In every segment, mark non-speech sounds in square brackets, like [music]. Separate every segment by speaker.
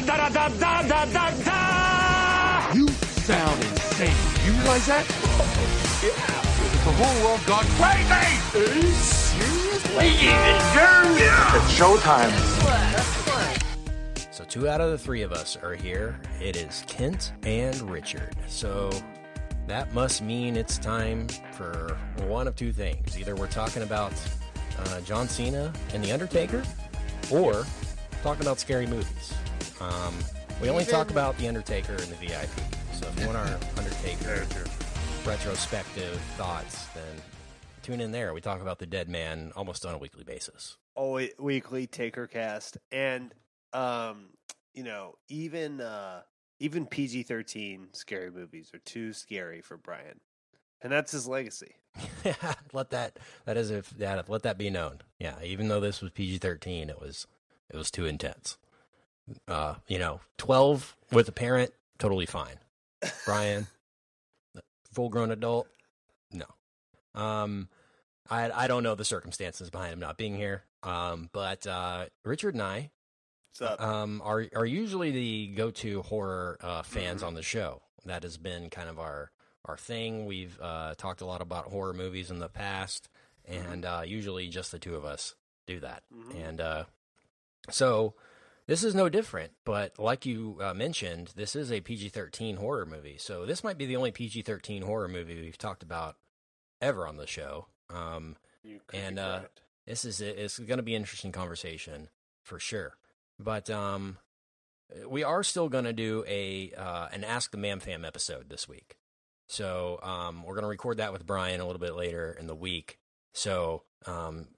Speaker 1: da da da da da da da.
Speaker 2: You sound insane. You realize that? yeah. The whole world gone crazy.
Speaker 1: Are you serious?
Speaker 2: Ladies and germs.
Speaker 3: It's showtime.
Speaker 4: So, two out of the three of us are here. It is Kent and Richard. So, that must mean it's time for one of two things. Either we're talking about uh, John Cena and The Undertaker, or talking about scary movies. Um, we only talk about The Undertaker and the VIP. So, if you want our Undertaker retrospective thoughts, then tune in there. We talk about the dead man almost on a weekly basis.
Speaker 5: always weekly taker cast and um you know even uh even pg-13 scary movies are too scary for brian and that's his legacy [laughs] [laughs]
Speaker 4: let that that is if that let that be known. Yeah, even though this was PG thirteen, it was it was too intense. Uh, you know, twelve with a parent, totally fine. Brian, [laughs] full grown adult, no. Um, I I don't know the circumstances behind him not being here. Um, but uh, Richard and I um, are are usually the go to horror uh, fans on the show. That has been kind of our our thing. We've uh, talked a lot about horror movies in the past, and uh, usually just the two of us do that. And uh, so this is no different. But like you uh, mentioned, this is a PG thirteen horror movie. So this might be the only PG thirteen horror movie we've talked about ever on the show. Um, and uh, this is it's going to be an interesting conversation for sure. But um, we are still going to do a uh, an Ask the Mam Fam episode this week. So um, we're going to record that with Brian a little bit later in the week. So um,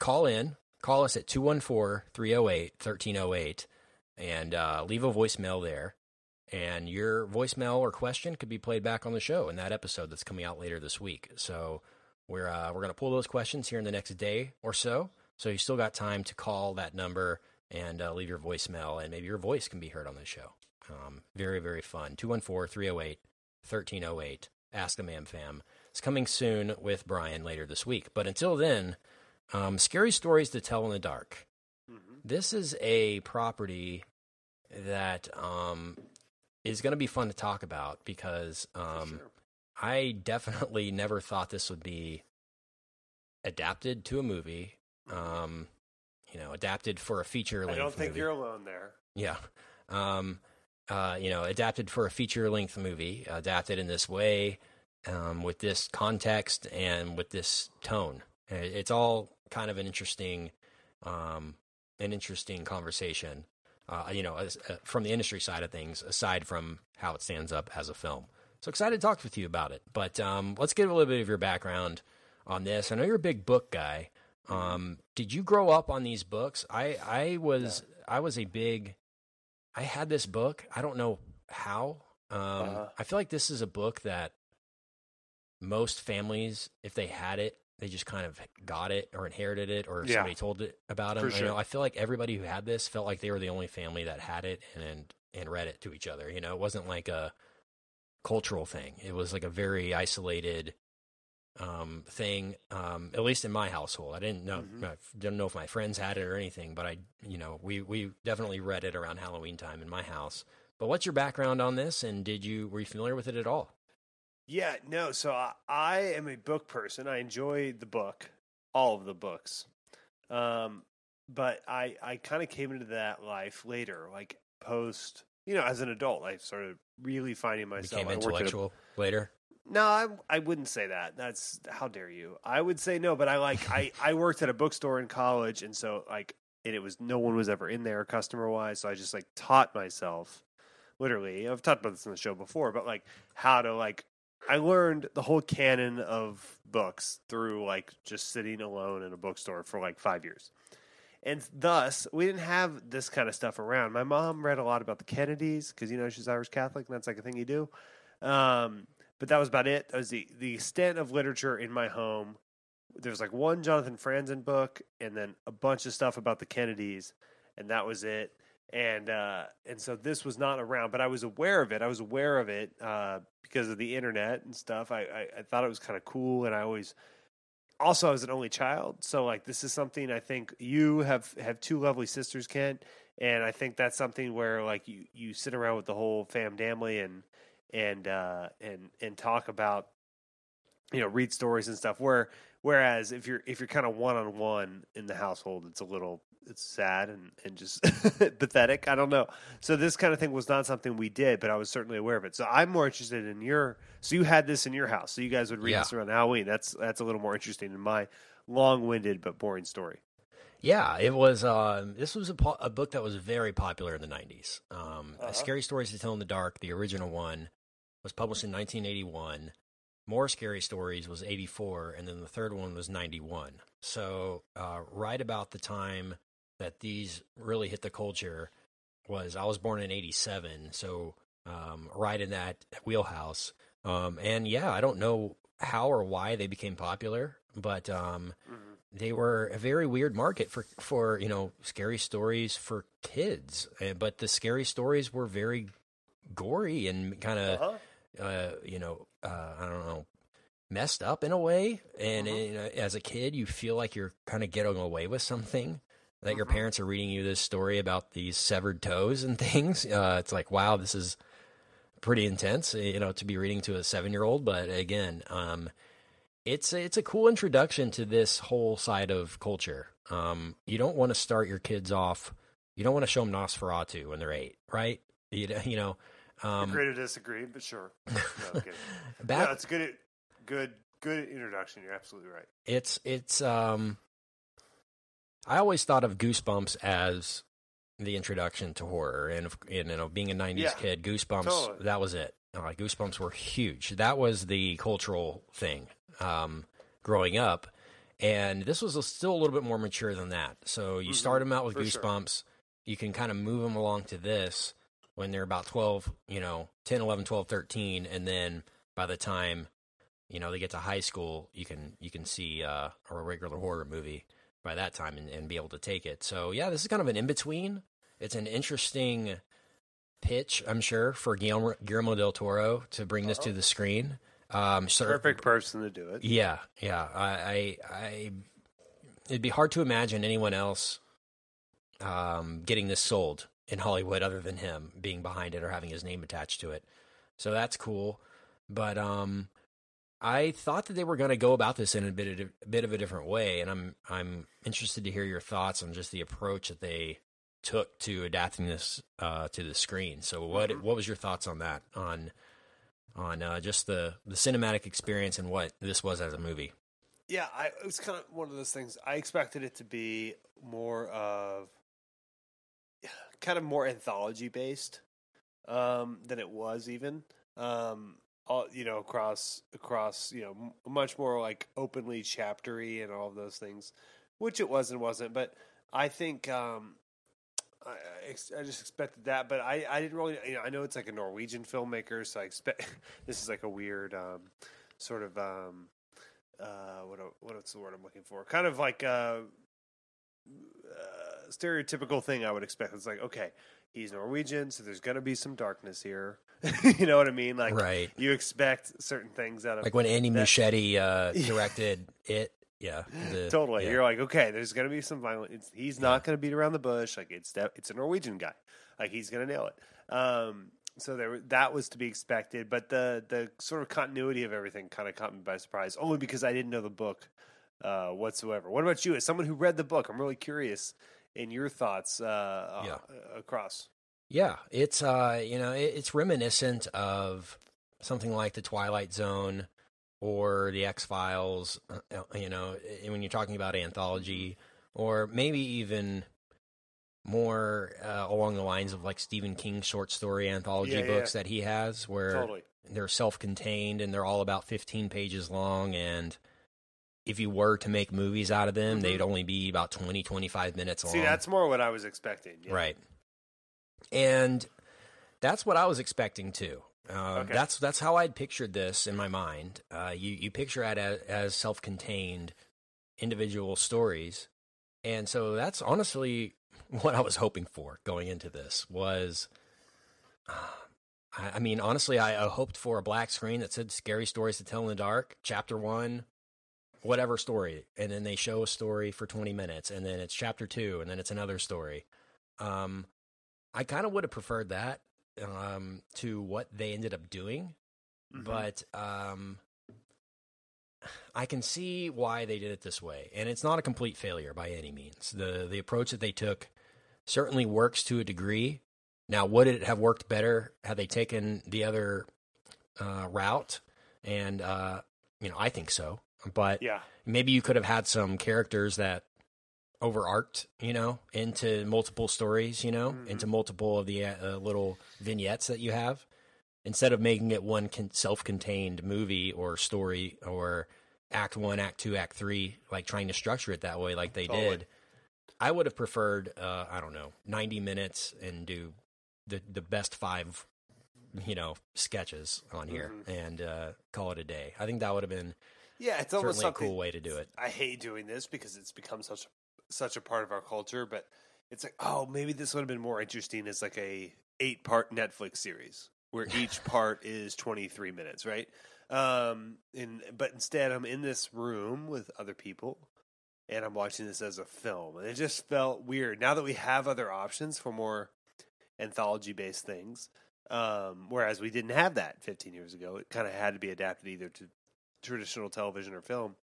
Speaker 4: call in, call us at 214-308-1308 and uh, leave a voicemail there. And your voicemail or question could be played back on the show in that episode that's coming out later this week. So we're uh, we're going to pull those questions here in the next day or so. So you still got time to call that number and uh, leave your voicemail, and maybe your voice can be heard on the show. Um, very very fun. 214-308-1308. Ask a Mam Fam. It's coming soon with Brian later this week. But until then, um, scary stories to tell in the dark. This is a property that um, is going to be fun to talk about because um, I definitely [laughs] never thought this would be adapted to a movie. Um, you know, adapted for a feature length movie.
Speaker 5: i don't think
Speaker 4: movie.
Speaker 5: you're alone there
Speaker 4: Yeah. Um, uh, you know, adapted for a feature length movie, adapted in this way, um, with this context and with this tone. It's all kind of an interesting, um, an interesting conversation. Uh, you know, as, uh, from the industry side of things, aside from how it stands up as a film. So excited to talk with you about it. But um, let's get a little bit of your background on this. I know you're a big book guy. Um, did you grow up on these books? I I was I was a big. I had this book. I don't know how. Um,
Speaker 5: Uh-huh.
Speaker 4: I feel like this is a book that most families, if they had it, they just kind of got it or inherited it, or
Speaker 5: Yeah.
Speaker 4: somebody told it about them.
Speaker 5: For
Speaker 4: You know,
Speaker 5: sure.
Speaker 4: I feel like everybody who had this felt like they were the only family that had it and and, and read it to each other. You know, it wasn't like a cultural thing. It was like a very isolated um, thing. Um, at least in my household, I didn't know
Speaker 5: Mhm.
Speaker 4: I didn't know if my friends had it or anything, but I, you know, we we definitely read it around Halloween time in my house. But what's your background on this, and did you were you familiar with it at all?
Speaker 5: Yeah, no. So I, I am a book person. I enjoy the book, all of the books. Um, but I I kind of came into that life later, like post, you know, as an adult. I started really finding myself.
Speaker 4: Became
Speaker 5: I worked at a-
Speaker 4: intellectual later.
Speaker 5: no, I I wouldn't say that. That's how dare you? I would say no, but I like I [laughs] I worked at a bookstore in college, and so like and it was no one was ever in there customer wise, so I just like taught myself literally. I've talked about this in the show before, but like how to like I learned the whole canon of books through like just sitting alone in a bookstore for like five years. And thus, we didn't have this kind of stuff around. My mom read a lot about the Kennedys because you know she's Irish Catholic, and that's like a thing you do. Um, but that was about it. That was the the extent of literature in my home. There was like one Jonathan Franzen book, and then a bunch of stuff about the Kennedys, and that was it. And uh, and so this was not around, but I was aware of it. I was aware of it uh, because of the internet and stuff. I I, I thought it was kind of cool, and I always also I was an only child, so like this is something I think you have have two lovely sisters, Kent, and I think that's something where like you you sit around with the whole fam family and and uh, and and talk about you know read stories and stuff. Where whereas if you're if you're kind of one on one in the household, it's a little it's sad and and just [laughs] pathetic. I don't know. So this kind of thing was not something we did, but I was certainly aware of it. So I'm more interested in your. So you had this in your house, so you guys would read
Speaker 4: Yeah.
Speaker 5: this around Halloween. That's that's a little more interesting in my long-winded but boring story.
Speaker 4: Yeah, it was. Um, this was a, po- a book that was very popular in the '90s. Um,
Speaker 5: Uh-huh.
Speaker 4: Scary Stories to Tell in the Dark, the original one, was published in 1981. More Scary Stories was '84, and then the third one was '91. So, uh, right about the time that these really hit the culture was I was born in '87, so um, right in that wheelhouse. Um, and yeah, I don't know how or why they became popular, but um, they were a very weird market for for you know scary stories for kids. But the scary stories were very gory and kind of
Speaker 5: Uh-huh.
Speaker 4: Uh, you know uh, I don't know messed up in a way. And
Speaker 5: Uh-huh.
Speaker 4: you know, as a kid, you feel like you're kind of getting away with something. That your
Speaker 5: Uh-huh.
Speaker 4: parents are reading you this story about these severed toes and [laughs] things. Uh, it's like, wow, this is pretty intense, you know, to be reading to a seven year old. But again, um, it's it's a cool introduction to this whole side of culture. Um, you don't want to start your kids off. You don't want to show them Nosferatu when they're eight, right? You, [laughs] you know, um,
Speaker 5: Agree to disagree, but sure. No, I'm [laughs]
Speaker 4: back
Speaker 5: no, it's a good, good, good introduction. You're absolutely right.
Speaker 4: it's it's um I always thought of Goosebumps as the introduction to horror and, and you know being a 90s
Speaker 5: Yeah,
Speaker 4: kid Goosebumps
Speaker 5: totally.
Speaker 4: that was it uh, Goosebumps were huge that was the cultural thing um growing up and this was a, still a little bit more mature than that so you start them out with
Speaker 5: Mm-hmm. sure.
Speaker 4: Goosebumps you can kind of move them along to this when they're about 12 you know 10 11 12 13 and then by the time you know they get to high school you can you can see uh, a regular horror movie by that time and, and be able to take it. So yeah this is kind of an in-between. It's an interesting pitch i'm sure for guillermo, guillermo del toro to bring this to the screen. Um so
Speaker 5: Perfect person to do it.
Speaker 4: yeah yeah. I, I i it'd be hard to imagine anyone else um getting this sold in hollywood other than him being behind it or having his name attached to it so that's cool but um I thought that they were going to go about this in a bit of, a bit of a different way, and I'm I'm interested to hear your thoughts on just the approach that they took to adapting this uh, to the screen. So, what what was your thoughts on that? On on uh, just the the cinematic experience and what this was as a movie?
Speaker 5: Yeah, I, it was kind of one of those things. I expected it to be more of [sighs] kind of more anthology based um, than it was even. Um, all you know, across across you know, much more like openly chaptery and all of those things, which it was and wasn't. But I think um, I, I just expected that, but I, I didn't really. You know, I know it's like a Norwegian filmmaker, so I expect [laughs] this is like a weird um, sort of um, uh, what what's the word I'm looking for? Kind of like a, uh stereotypical thing I would expect. It's like okay, he's Norwegian, so there's gonna be some darkness here. [laughs] you know what I mean? Like
Speaker 4: Right.
Speaker 5: you expect certain things out of
Speaker 4: Like when Andy
Speaker 5: that-
Speaker 4: Muschietti uh, [laughs] directed it, yeah, the- [laughs]
Speaker 5: totally.
Speaker 4: yeah.
Speaker 5: You're like, okay, there's gonna be some violence. It's, he's not gonna beat around the bush. Like it's de- it's a Norwegian guy. Like he's gonna nail it. Um, so there, that was to be expected. But the the sort of continuity of everything kind of caught me by surprise, only because I didn't know the book uh, whatsoever. What about you, as someone who read the book? I'm really curious in your thoughts uh,
Speaker 4: Yeah.
Speaker 5: uh, across.
Speaker 4: Yeah, it's uh, you know, it, it's reminiscent of something like the Twilight Zone or the X Files. Uh, you know, when you're talking about anthology, or maybe even more uh, along the lines of like Stephen King short story anthology
Speaker 5: yeah,
Speaker 4: books
Speaker 5: yeah.
Speaker 4: that he has, where
Speaker 5: Totally.
Speaker 4: they're self-contained and they're all about 15 pages long and if you were to make movies out of them
Speaker 5: Mhm.
Speaker 4: they'd only be about 20 25 minutes long
Speaker 5: See, that's more what I was expecting. Yeah.
Speaker 4: right and that's what i was expecting too uh,
Speaker 5: Okay.
Speaker 4: that's that's how i'd pictured this in my mind uh, you you picture it as, as self-contained individual stories and so that's honestly [laughs] what i was hoping for going into this was I I mean, honestly, I, I hoped for a black screen that said "Scary Stories to Tell in the Dark," Chapter One, whatever story, and then they show a story for twenty minutes, and then it's Chapter Two, and then it's another story. Um, I kind of would have preferred that um, to what they ended up doing,
Speaker 5: Mhm.
Speaker 4: but um, I can see why they did it this way, and it's not a complete failure by any means. the The approach that they took certainly works to a degree. Now, would it have worked better had they taken the other uh, route? And uh, you know, I think so. But
Speaker 5: yeah,
Speaker 4: maybe you could have had some characters that overarched, you know, into multiple stories, you know,
Speaker 5: Mhm.
Speaker 4: into multiple of the uh, little vignettes that you have, instead of making it one con- self-contained movie or story or act one, act two, act three, like trying to structure it that way, like they
Speaker 5: Totally.
Speaker 4: did. I would have preferred, uh, I don't know, ninety minutes and do the the best five, you know, sketches on here
Speaker 5: Mhm.
Speaker 4: and uh, call it a day. I think that would have been
Speaker 5: yeah. It's almost
Speaker 4: a cool way to do it.
Speaker 5: I hate doing this because it's become such such a part of our culture, but it's like, oh, maybe this would have been more interesting as like a eight part Netflix series where [laughs] each part is twenty three minutes, right? Um, and but instead, I'm in this room with other people, and I'm watching this as a film, and it just felt weird. Now that we have other options for more anthology based things, um, whereas we didn't have that 15 years ago, it kind of had to be adapted either to traditional television or film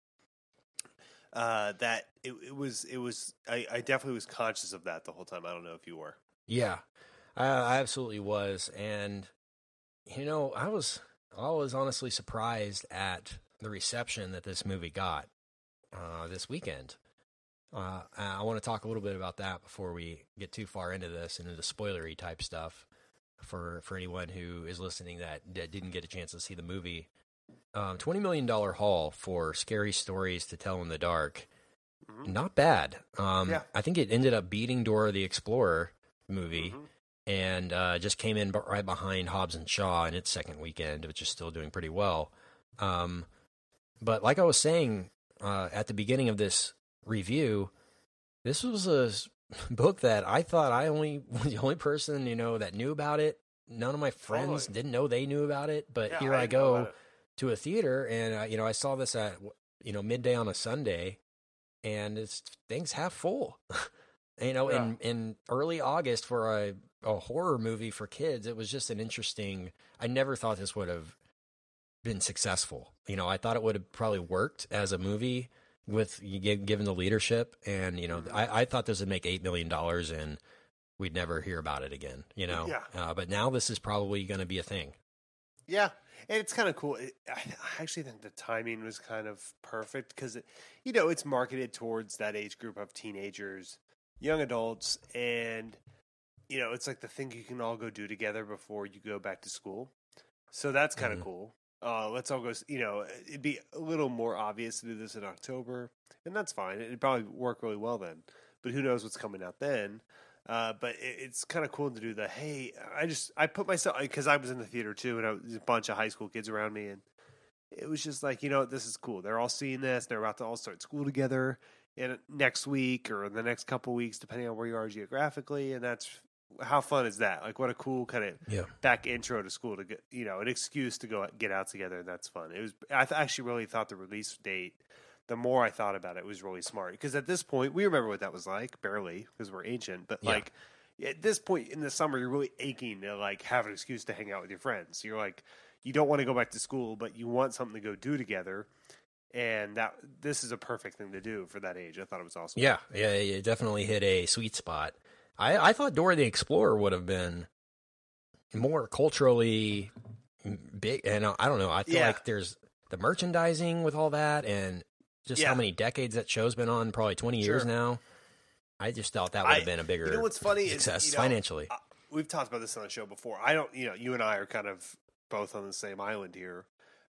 Speaker 5: uh, that it, it was it was I, I definitely was conscious of that the whole time. I don't know if you were.
Speaker 4: Yeah, I, absolutely was, and you know, I was I was honestly surprised at the reception that this movie got uh, this weekend. Uh, I want to talk a little bit about that before we get too far into this and into spoilery type stuff for for anyone who is listening that, that didn't get a chance to see the movie. Um, Twenty million dollar haul for scary stories to tell in the dark.
Speaker 5: Mhm.
Speaker 4: Not bad. Um,
Speaker 5: Yeah.
Speaker 4: I think it ended up beating Dora the Explorer movie
Speaker 5: Mhm.
Speaker 4: and uh, just came in right behind Hobbs and Shaw in its second weekend, which is still doing pretty well. Um, but like I was saying uh, at the beginning of this review, this was a [laughs] book that I thought I only [laughs] was the only person you know that knew about it. None of my friends
Speaker 5: Totally.
Speaker 4: didn't know they knew about it, but
Speaker 5: Yeah,
Speaker 4: here I,
Speaker 5: know
Speaker 4: go. To a theater, and uh, you know I saw this at you know midday on a Sunday, and it's things half full. [laughs] you know, in in early August for a a horror movie for kids, it was just an interesting. I never thought this would have been successful. You know, I thought it would have probably worked as a movie with you given the leadership, and you know,
Speaker 5: Mhm.
Speaker 4: I, I thought this would make eight million dollars, and we'd never hear about it again. You know,
Speaker 5: Yeah.
Speaker 4: uh, but now this is probably going to be a thing.
Speaker 5: Yeah, and it's kind of cool. It, I I actually think the timing was kind of perfect because it, you know, it's marketed towards that age group of teenagers, young adults, and you know, it's like the thing you can all go do together before you go back to school. So that's kind of
Speaker 4: Mhm.
Speaker 5: cool. Uh, let's all go. You know, it'd be a little more obvious to do this in October, and that's fine. It'd probably work really well then. But who knows what's coming out then? Uh, but it, it's kind of cool to do the hey. I just I put myself because I was in the theater too, and I, was a bunch of high school kids around me, and it was just like you know this is cool. They're all seeing this. They're about to all start school together, and next week or the next couple weeks, depending on where you are geographically, and that's how fun is that? Like what a cool kind of
Speaker 4: Yeah.
Speaker 5: back intro to school to get you know an excuse to go get out together, and that's fun. It was I th- actually really thought the release date. The more I thought about it, it was really smart because at this point we remember what that was like barely because we're ancient, but
Speaker 4: Yeah.
Speaker 5: like at this point in the summer you're really aching to like have an excuse to hang out with your friends. You're like you don't want to go back to school, but you want something to go do together. And that this is a perfect thing to do for that age. I thought it was awesome.
Speaker 4: Yeah, yeah, it definitely hit a sweet spot. I, I thought Dora the Explorer would have been more culturally big, and uh, I don't know. I feel
Speaker 5: Yeah.
Speaker 4: like there's the merchandising with all that, and just how many decades that show's been on, probably twenty years
Speaker 5: Sure.
Speaker 4: now. I just thought that would have been a bigger
Speaker 5: You know what's funny
Speaker 4: success
Speaker 5: is you know,
Speaker 4: financially.
Speaker 5: uh, we've talked about this on the show before. I don't, you know, you and I are kind of both on the same island here.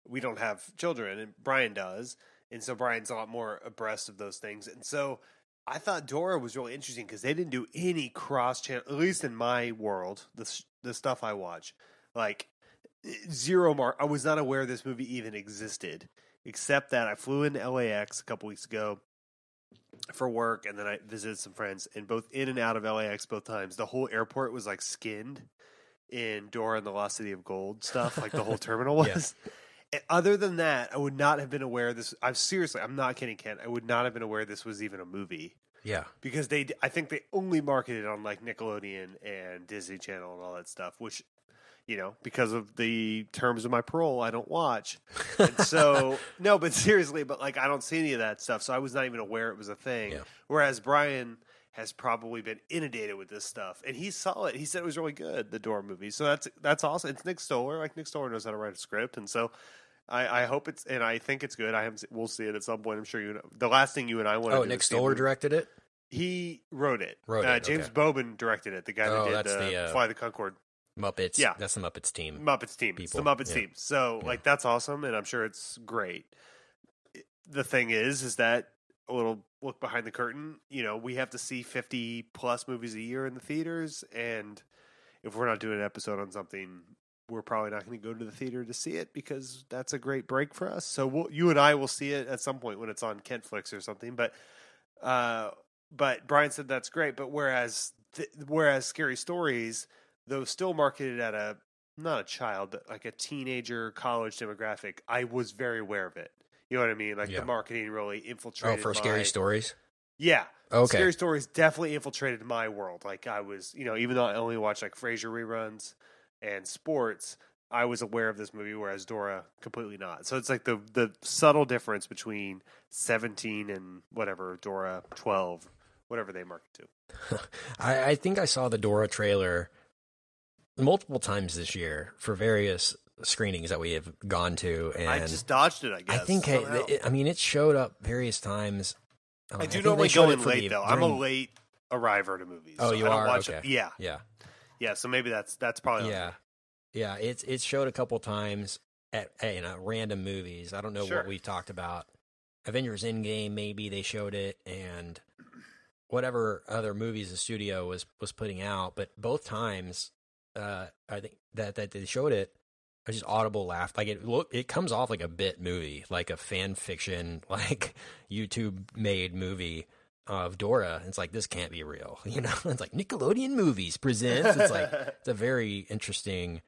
Speaker 5: We don't have children, and Brian does, and so Brian's a lot more abreast of those things. And so I thought Dora was really interesting because they didn't do any cross channel, at least in my world, the the stuff I watch, like zero mark. I was not aware this movie even existed, except that I flew into LAX a couple weeks ago for work and then I visited some friends and both in and out of LAX both times the whole airport was like skinned in Dora and the Lost City of Gold stuff like the whole [laughs] terminal was
Speaker 4: Yeah.
Speaker 5: and other than that I would not have been aware this I'm seriously I'm not kidding Ken I would not have been aware this was even a movie
Speaker 4: Yeah.
Speaker 5: because they I think they only marketed on like Nickelodeon and Disney Channel and all that stuff, which you know because of the terms of my parole I don't watch. And [laughs] so no, but seriously, but like I don't see any of that stuff, so I was not even aware it was a thing.
Speaker 4: Yeah.
Speaker 5: Whereas Brian has probably been inundated with this stuff, and he saw it. He said it was really good, the Dora movie. So that's that's awesome. It's Nick Stoller. Like Nick Stoller knows how to write a script, and so. I, I hope it's and I think it's good. I have we'll see it at some point. I'm sure you. Know. The last thing you and I want.
Speaker 4: To
Speaker 5: Oh,
Speaker 4: Nick Stoller directed it.
Speaker 5: he wrote it.
Speaker 4: Wrote
Speaker 5: uh,
Speaker 4: it,
Speaker 5: James
Speaker 4: okay.
Speaker 5: Bobin directed it. The guy
Speaker 4: Oh,
Speaker 5: that
Speaker 4: that's
Speaker 5: did uh,
Speaker 4: the, uh,
Speaker 5: Flight of the Conchords.
Speaker 4: Muppets.
Speaker 5: Yeah.
Speaker 4: That's the Muppets team.
Speaker 5: Muppets team. It's the
Speaker 4: people,
Speaker 5: Muppets
Speaker 4: yeah.
Speaker 5: team. So
Speaker 4: Yeah.
Speaker 5: like that's awesome, and I'm sure it's great. The thing is, is that a little look behind the curtain. You know, we have to see 50 plus movies a year in the theaters, and if we're not doing an episode on something. We're probably not going to go to the theater to see it because that's a great break for us. So we'll, you and I will see it at some point when it's on Kentflix or something. But uh, but Brian said that's great. But whereas th- whereas Scary Stories, though still marketed at a not a child, but like a teenager college demographic, I was very aware of it. You know what I mean? Like
Speaker 4: Yeah.
Speaker 5: the marketing really
Speaker 4: Oh,
Speaker 5: infiltrated.
Speaker 4: for
Speaker 5: my-
Speaker 4: scary stories.
Speaker 5: Yeah.
Speaker 4: Okay.
Speaker 5: Scary Stories definitely infiltrated my world. Like I was, you know, even though I only watch like Frasier reruns and sports, I was aware of this movie, whereas Dora completely not. So it's like the the subtle difference between seventeen and whatever Dora twelve, whatever they market to. [laughs]
Speaker 4: I, I think I saw the Dora trailer multiple times this year for various screenings that we have gone to, and
Speaker 5: I just dodged it. I guess
Speaker 4: I think
Speaker 5: somehow.
Speaker 4: it, I mean it showed up various times. Uh,
Speaker 5: I do
Speaker 4: think
Speaker 5: normally go in late though. I'm a late arriver to movies.
Speaker 4: Oh,
Speaker 5: so
Speaker 4: you
Speaker 5: I
Speaker 4: are? Okay.
Speaker 5: It. Yeah,
Speaker 4: Yeah,
Speaker 5: yeah. So maybe that's that's probably
Speaker 4: yeah, yeah. It's it's showed a couple times at, at you know random movies. I don't know
Speaker 5: Sure.
Speaker 4: what we've talked about. Avengers Endgame, maybe they showed it, and whatever other movies the studio was was putting out. But both times, uh, I think that that they showed it, I just audible laughed. Like it look, it comes off like a bit movie, like a fan fiction, [laughs] like YouTube made movie of Dora. It's like this can't be real, [laughs] you know. It's like Nickelodeon movies presents. It's like [laughs] it's a very interesting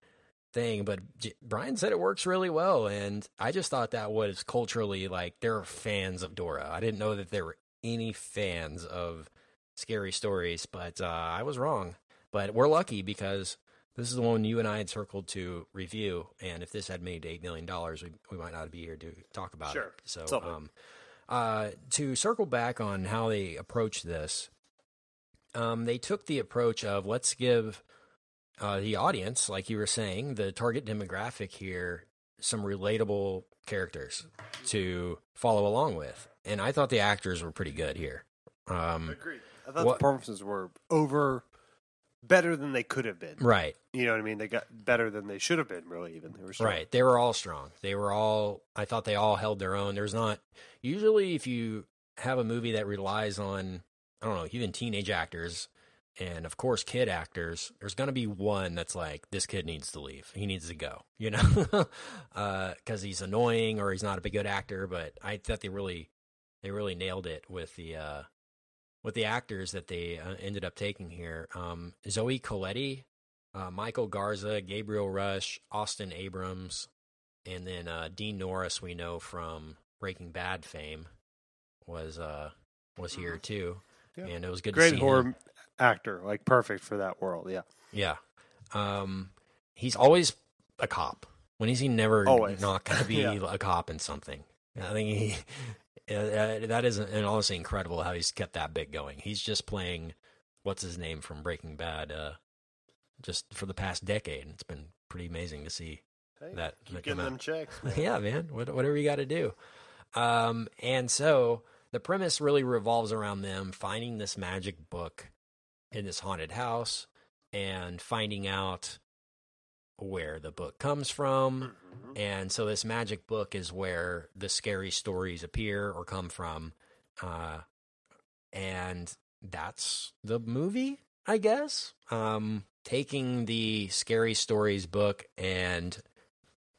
Speaker 4: thing. But J- Brian said it works really well, and I just thought that was culturally like there are fans of Dora. I didn't know that there were any fans of scary stories, but uh, I was wrong. But we're lucky because this is the one you and I had circled to review, and if this had made eight million dollars, we we might not be here to talk about
Speaker 5: Sure.
Speaker 4: it. So, um, uh, to circle back on how they approach this, um, they took the approach of let's give uh, the audience, like you were saying, the target demographic here, some relatable characters to follow along with, and I thought the actors were pretty good here. Um,
Speaker 5: Agreed. I thought
Speaker 4: What-
Speaker 5: the performances were over better than they could have been.
Speaker 4: right,
Speaker 5: You know what I mean? They got better than they should have been. Really, even they were strong.
Speaker 4: Right. They were all strong. They were all, I thought they all held their own. There's not, usually, if you have a movie that relies on, I don't know, even teenage actors and, of course, kid actors, there's going to be one that's like, this kid needs to leave. He needs to go, [laughs] you know, because he's annoying or he's not a good actor. But I thought they really, they really nailed it with the, uh, with the actors that they uh, ended up taking here. Um, Zoe Colletti, uh, Michael Garza, Gabriel Rush, Austin Abrams, and then uh, Dean Norris. We know from Breaking Bad fame was uh, was here too,
Speaker 5: Mm-hmm. Yeah.
Speaker 4: and it was good to
Speaker 5: Great
Speaker 4: see
Speaker 5: horror
Speaker 4: him.
Speaker 5: actor, like perfect for that world. Yeah.
Speaker 4: Yeah, um, he's always a cop. When is he never
Speaker 5: Always.
Speaker 4: not going [laughs] to be
Speaker 5: Yeah.
Speaker 4: a cop in something? I think he. Uh, that is and honestly incredible how he's kept that bit going. He's just playing what's his name from Breaking Bad, uh, just for the past decade. It's been pretty amazing to see
Speaker 5: Hey,
Speaker 4: that
Speaker 5: keep
Speaker 4: that
Speaker 5: them checks. [laughs] Man.
Speaker 4: yeah, man. What, whatever you got to do. Um, and so the premise really revolves around them finding this magic book in this haunted house and finding out where the book comes from.
Speaker 5: Mhm.
Speaker 4: And so this magic book is where the scary stories appear or come from. Uh, and that's the movie, I guess. Um, taking the scary stories book and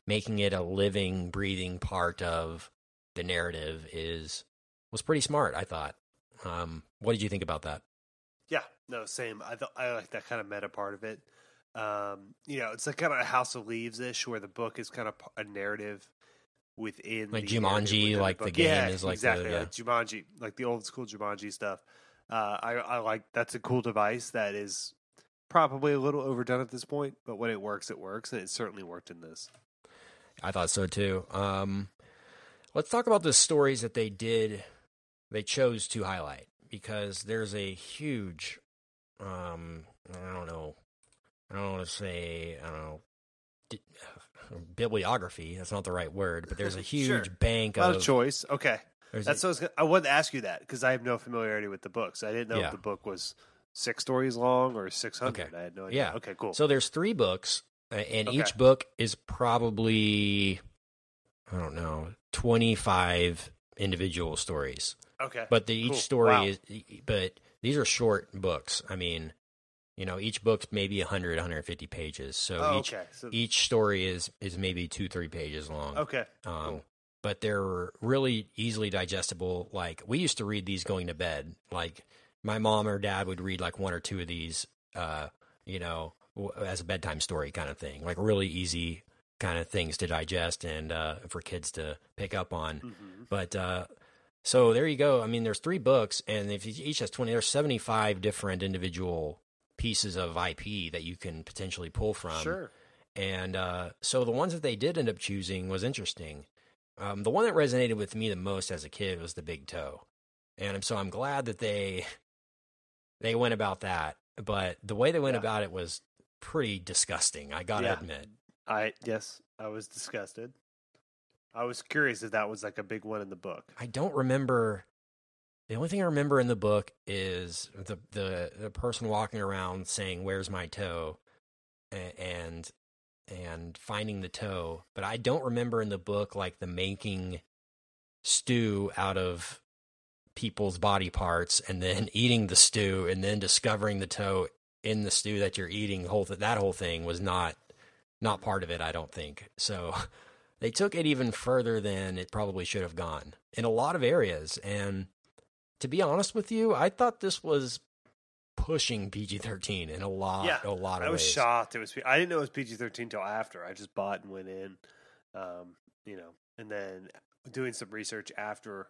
Speaker 4: making it a living, breathing part of the narrative is was pretty smart. I thought. Um, what did you think about that?
Speaker 5: Yeah, no, same. I th- I like that kind of meta part of it. Um, you know, it's like kind of a House of Leaves ish, where the book is kind of a narrative within
Speaker 4: Like
Speaker 5: the
Speaker 4: Jumanji,
Speaker 5: within
Speaker 4: like the
Speaker 5: book.
Speaker 4: game
Speaker 5: yeah,
Speaker 4: is like the- yeah.
Speaker 5: like Jumanji, like the old school Jumanji stuff. Uh, I, I like that's a cool device that is probably a little overdone at this point, but when it works, it works, and it certainly worked in this.
Speaker 4: I thought so too. Um, let's talk about the stories that they did, they chose to highlight because there's a huge, um, I don't know, I don't want to say, I don't know, di- bibliography. That's not the right word, but there's a [laughs] huge
Speaker 5: Sure.
Speaker 4: bank
Speaker 5: A lot
Speaker 4: of.
Speaker 5: of choice. Okay, that's
Speaker 4: a,
Speaker 5: what I, was gonna, I wanted to ask you that because I have no familiarity with the books. I didn't know
Speaker 4: Yeah.
Speaker 5: if the book was six stories long or six hundred.
Speaker 4: Okay.
Speaker 5: I had no idea.
Speaker 4: Yeah.
Speaker 5: Okay. Cool.
Speaker 4: So there's three books, uh, and
Speaker 5: Okay.
Speaker 4: each book is probably, I don't know, 25 individual stories.
Speaker 5: okay.
Speaker 4: But the, each
Speaker 5: Cool.
Speaker 4: story
Speaker 5: Wow.
Speaker 4: is, but these are short books. I mean, you know, each book's maybe 100, 150 pages. So
Speaker 5: oh,
Speaker 4: each
Speaker 5: okay. So,
Speaker 4: each story is is maybe two, three pages long.
Speaker 5: okay.
Speaker 4: Um,
Speaker 5: cool.
Speaker 4: But they're really easily digestible. Like we used to read these going to bed. Like my mom or dad would read like one or two of these, uh, you know, as a bedtime story kind of thing. Like really easy kind of things to digest and uh, for kids to pick up on.
Speaker 5: Mhm.
Speaker 4: But uh, so there you go. I mean, there's three books, and if each has twenty, there's seventy five different individual pieces of IP that you can potentially pull from.
Speaker 5: Sure.
Speaker 4: And uh, so the ones that they did end up choosing was interesting. Um, the one that resonated with me the most as a kid was the big toe, and so I'm glad that they [laughs] they went about that. But the way they went
Speaker 5: Yeah.
Speaker 4: about it was pretty disgusting. I gotta
Speaker 5: Yeah.
Speaker 4: admit.
Speaker 5: I yes, I was disgusted. I was curious if that was like a big one in the book.
Speaker 4: I don't remember. The only thing I remember in the book is the the, the person walking around saying "Where's my toe," and and finding the toe. But I don't remember in the book like the making stew out of people's body parts and then [laughs] eating the stew and then discovering the toe in the stew that you're eating. Whole th- that whole thing was not not part of it. I don't think so. [laughs] They took it even further than it probably should have gone in a lot of areas. And to be honest with you, I thought this was pushing PG thirteen in a lot,
Speaker 5: Yeah,
Speaker 4: a lot of
Speaker 5: I was
Speaker 4: ways.
Speaker 5: shocked. It was. I didn't know it was PG thirteen till after. I just bought and went in, um, you know, and then doing some research after.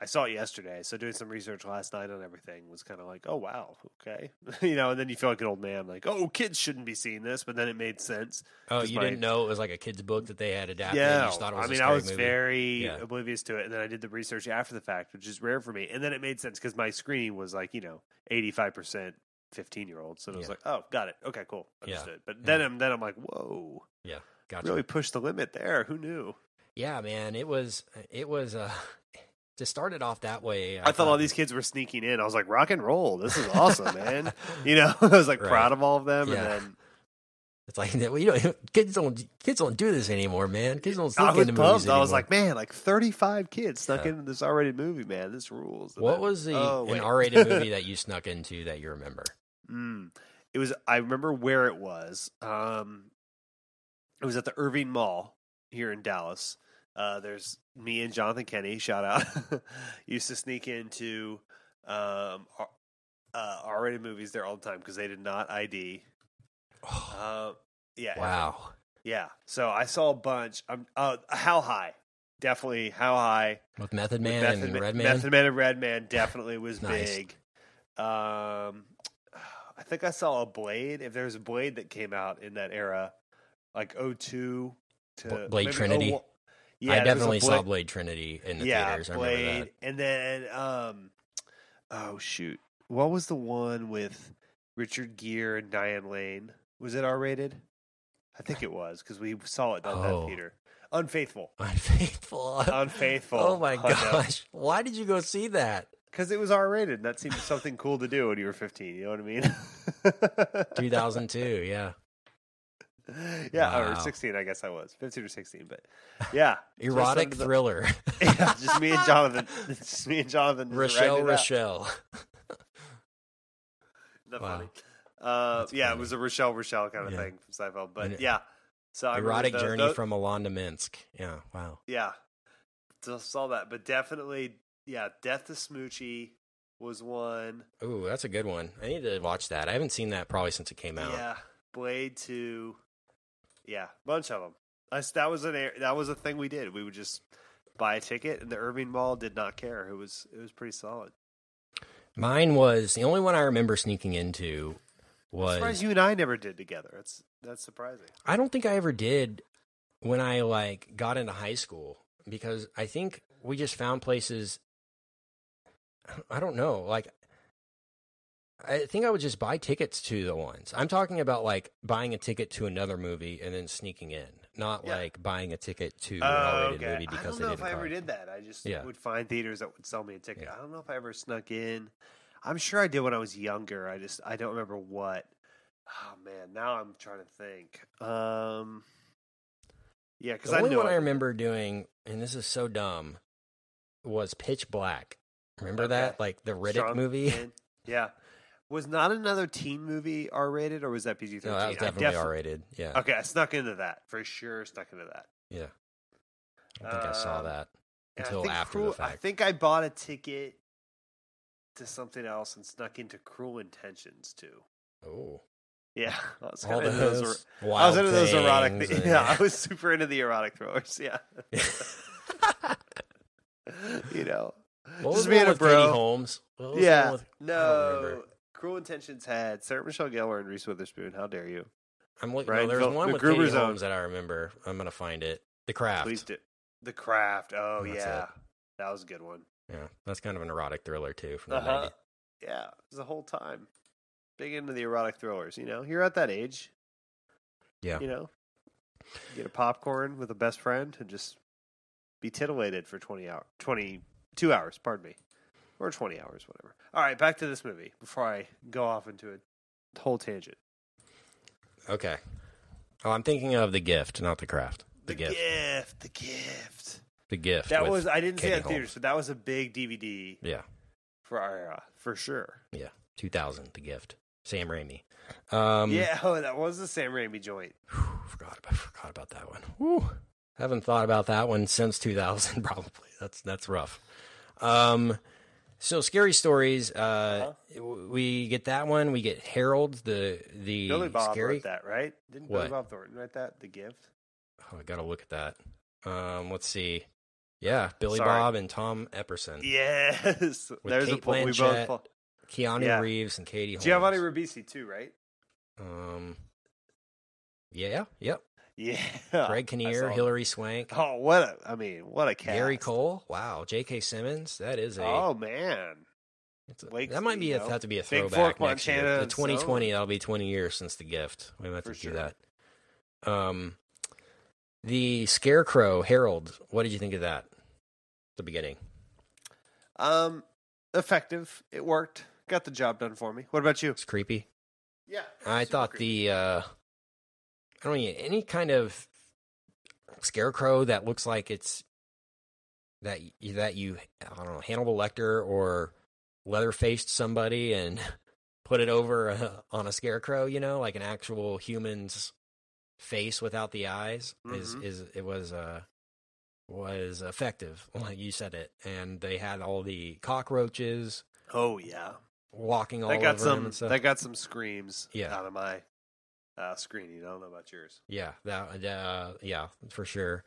Speaker 5: I saw it yesterday, so doing some research last night on everything was kind of like, oh wow, okay, [laughs] you know. And then you feel like an old man, like, oh, kids shouldn't be seeing this, but then it made sense.
Speaker 4: Oh, you
Speaker 5: my-
Speaker 4: didn't know it was like a kid's book that they had adapted. you
Speaker 5: Yeah,
Speaker 4: just thought it was
Speaker 5: I mean, I was
Speaker 4: movie.
Speaker 5: very
Speaker 4: Yeah.
Speaker 5: oblivious to it, and then I did the research after the fact, which is rare for me. And then it made sense because my screening was like, you know, eighty five percent fifteen year olds, so it was like, oh, got it, okay, cool,
Speaker 4: Yeah.
Speaker 5: But then I'm then I'm like, whoa,
Speaker 4: yeah, gotcha.
Speaker 5: really pushed the limit there. Who knew?
Speaker 4: Yeah, man, it was it was uh to start it off that way.
Speaker 5: I, thought all these kids were sneaking in. I was like, rock and roll, this is awesome, man. You know, [laughs] I was like
Speaker 4: Right.
Speaker 5: proud of all of them,
Speaker 4: Yeah.
Speaker 5: and then
Speaker 4: it's like [laughs] well, you know, [laughs] kids don't kids don't do this anymore, man. Kids don't
Speaker 5: I
Speaker 4: sneak
Speaker 5: was
Speaker 4: into movies
Speaker 5: pumped. I was like, man, like thirty five kids snuck
Speaker 4: Yeah.
Speaker 5: into this R rated movie, man. This rules. And
Speaker 4: what
Speaker 5: then-
Speaker 4: was the
Speaker 5: oh,
Speaker 4: an. R rated movie that you snuck into that you remember?
Speaker 5: Mm. It was. I remember where it was. Um, it was at the Irving Mall here in Dallas. Uh, there's me and Jonathan Kenny. Shout out. [laughs] used to sneak into um, uh, R-rated movies there all the time because they did not ID. [sighs] Uh, yeah.
Speaker 4: Wow.
Speaker 5: Yeah. So I saw a bunch. Um, uh, How High. Definitely How High.
Speaker 4: With Method
Speaker 5: With
Speaker 4: Man
Speaker 5: Method
Speaker 4: and Red Man.
Speaker 5: Method Man and Red Man definitely was
Speaker 4: Nice.
Speaker 5: big. Um, I think I saw a Blade. If there was a Blade that came out in that era, like 02 to
Speaker 4: Blade Trinity?
Speaker 5: 01 Yeah,
Speaker 4: I
Speaker 5: there was a
Speaker 4: definitely saw
Speaker 5: Blade-
Speaker 4: Blade Trinity in the
Speaker 5: yeah,
Speaker 4: theaters. I
Speaker 5: Blade, and then um, oh shoot, what was the one with Richard Gere and Diane Lane? Was it R rated? I think it was because we saw it at
Speaker 4: Oh.
Speaker 5: that theater. Unfaithful, [laughs]
Speaker 4: Unfaithful.
Speaker 5: unfaithful.
Speaker 4: oh my [laughs] gosh. Why did you go see that?
Speaker 5: Because it was R rated. That seemed something cool to do when you were 15. You know what I mean? [laughs]
Speaker 4: 2002, yeah. [laughs]
Speaker 5: yeah, or 16, I guess I was. 15 or 16, but yeah. [laughs] Just
Speaker 4: Erotic
Speaker 5: the-
Speaker 4: thriller. [laughs]
Speaker 5: yeah, just me and Jonathan. Just me and Jonathan. just
Speaker 4: Rochelle,
Speaker 5: writing it out.
Speaker 4: Rochelle.
Speaker 5: Not
Speaker 4: Wow.
Speaker 5: funny. Uh,
Speaker 4: That's
Speaker 5: yeah,
Speaker 4: funny.
Speaker 5: it was a Rochelle Rochelle kind of
Speaker 4: Yeah.
Speaker 5: thing from Seinfeld. But yeah, so I
Speaker 4: Erotic
Speaker 5: tho-
Speaker 4: Journey
Speaker 5: tho-
Speaker 4: from Milan to Minsk. Yeah, wow.
Speaker 5: yeah, so saw that. But definitely, yeah, Death to Smoochy was one.
Speaker 4: Ooh, that's a good one. I need to watch that. I haven't seen that probably since it came out.
Speaker 5: Yeah, Blade Two. Yeah, bunch of them. That's, that was an that was a thing we did. We would just buy a ticket, and the Irving Mall did not care. It was it was pretty solid.
Speaker 4: Mine was the only one I remember sneaking into
Speaker 5: I'm
Speaker 4: was
Speaker 5: surprised you and I never did together. That's that's surprising.
Speaker 4: I don't think I ever did when I like got into high school because I think we just found places I don't know, like I think I would just buy tickets to the ones. I'm talking about like buying a ticket to another movie and then sneaking in, not
Speaker 5: Yeah.
Speaker 4: like buying a ticket to an
Speaker 5: Oh, okay.
Speaker 4: movie
Speaker 5: I don't know if I ever did that. I just
Speaker 4: Yeah.
Speaker 5: would find theaters that would sell me a ticket.
Speaker 4: Yeah.
Speaker 5: I don't know if I ever snuck in. I'm sure I did when I was younger. I just I don't remember what. Oh man, now I'm trying to think. Um, yeah, because
Speaker 4: The
Speaker 5: I
Speaker 4: only one I
Speaker 5: did.
Speaker 4: remember doing, and this is so dumb, was Pitch Black. Remember
Speaker 5: Okay.
Speaker 4: that, like the Riddick
Speaker 5: Shrunk
Speaker 4: movie?
Speaker 5: In. Yeah, was not another teen movie R rated or was that PG thirteen?
Speaker 4: No, that was definitely R-rated. Yeah,
Speaker 5: Okay, I snuck into that for sure. Snuck into that.
Speaker 4: yeah. I think I saw
Speaker 5: Um,
Speaker 4: that until after
Speaker 5: Cruel-
Speaker 4: the fact.
Speaker 5: I think I bought a ticket to something else and snuck into Cruel Intentions too.
Speaker 4: oh,
Speaker 5: Yeah, [laughs] I was
Speaker 4: all
Speaker 5: into those.
Speaker 4: those
Speaker 5: er- I was into those erotic.
Speaker 4: and- [laughs]
Speaker 5: yeah, [laughs] I was super into the erotic thrillers. Yeah, you know,
Speaker 4: what was
Speaker 5: just being a bro.
Speaker 4: Holmes?
Speaker 5: Yeah,
Speaker 4: with-
Speaker 5: no. Cruel Intentions had Sarah Michelle Gellar and Reese Witherspoon. How dare you?
Speaker 4: I'm looking.
Speaker 5: Ryan
Speaker 4: no, there's one
Speaker 5: the
Speaker 4: with
Speaker 5: Gruber
Speaker 4: Katie
Speaker 5: Zone.
Speaker 4: Holmes that I remember. I'm gonna find it. The Craft.
Speaker 5: Please do. The Craft. Oh
Speaker 4: That's
Speaker 5: yeah,
Speaker 4: it.
Speaker 5: that was a good one.
Speaker 4: Yeah, that's kind of an erotic thriller too from the
Speaker 5: Uh-huh.
Speaker 4: 90s.
Speaker 5: Yeah, it was the whole time. Big into the erotic thrillers. You know, you're at that age.
Speaker 4: Yeah.
Speaker 5: You know, get a popcorn with a best friend and just be titillated for 20 hours, 22 hours, pardon me, or 20 hours, whatever. All right, back to this movie before I go off into a whole tangent.
Speaker 4: Okay. Oh, I'm thinking of the gift, not the craft. The, gift.
Speaker 5: The gift, the gift.
Speaker 4: The gift.
Speaker 5: That was I didn't see that in theaters, but that was a big DVD
Speaker 4: Yeah.
Speaker 5: for our era for sure.
Speaker 4: Yeah. 2000. The gift. Sam Raimi. Um,
Speaker 5: yeah, [laughs] oh, that was the Sam Raimi joint.
Speaker 4: whew, forgot about forgot about that one. Whew. Haven't thought about that one since 2000. [laughs] Probably. That's that's rough. Um. So scary stories. Uh, w we get that one. We get Harold, the the
Speaker 5: Billy Bob
Speaker 4: scary.
Speaker 5: wrote that, right? Didn't Billy Bob Thornton write that? The gift.
Speaker 4: Oh, I gotta look at that. Um, let's see. Yeah, Billy
Speaker 5: Sorry.
Speaker 4: Bob and Tom Epperson,
Speaker 5: Yes, [laughs] there's a point we both. Fall-
Speaker 4: Keanu
Speaker 5: Yeah.
Speaker 4: Reeves, and Katie Holmes.
Speaker 5: Giovanni Ribisi too, right?
Speaker 4: Um, yeah, yep.
Speaker 5: Yeah.
Speaker 4: Greg Kinnear, [laughs] Hilary Swank,
Speaker 5: Oh, what a! I mean, what a cast.
Speaker 4: Gary Cole. Wow, J.K. Simmons. That is a.
Speaker 5: Oh man,
Speaker 4: a- that might be a,
Speaker 5: know,
Speaker 4: have to be a throwback
Speaker 5: Fork,
Speaker 4: next year. The 2020.
Speaker 5: so-
Speaker 4: That'll be 20 years since the gift. We might have to
Speaker 5: sure.
Speaker 4: do that. Um, the Scarecrow Harold. What did you think of that? The beginning.
Speaker 5: um, effective. It worked. Got the job done for me. What about you?
Speaker 4: It's creepy.
Speaker 5: Yeah,
Speaker 4: I thought
Speaker 5: creepy.
Speaker 4: the uh I don't know any kind of scarecrow that looks like it's that that you I don't know Hannibal Lecter or leather faced somebody and [laughs] put it over a, on a scarecrow, you know, like an actual human's face without the eyes is
Speaker 5: Mhm.
Speaker 4: is it was uh was effective [laughs] like you said it and they had all the cockroaches
Speaker 5: Oh yeah,
Speaker 4: walking all
Speaker 5: that got some.
Speaker 4: and stuff.
Speaker 5: That got some screams.
Speaker 4: Yeah.
Speaker 5: out of my uh, screening. I don't know about yours.
Speaker 4: Yeah, that uh, yeah, for sure.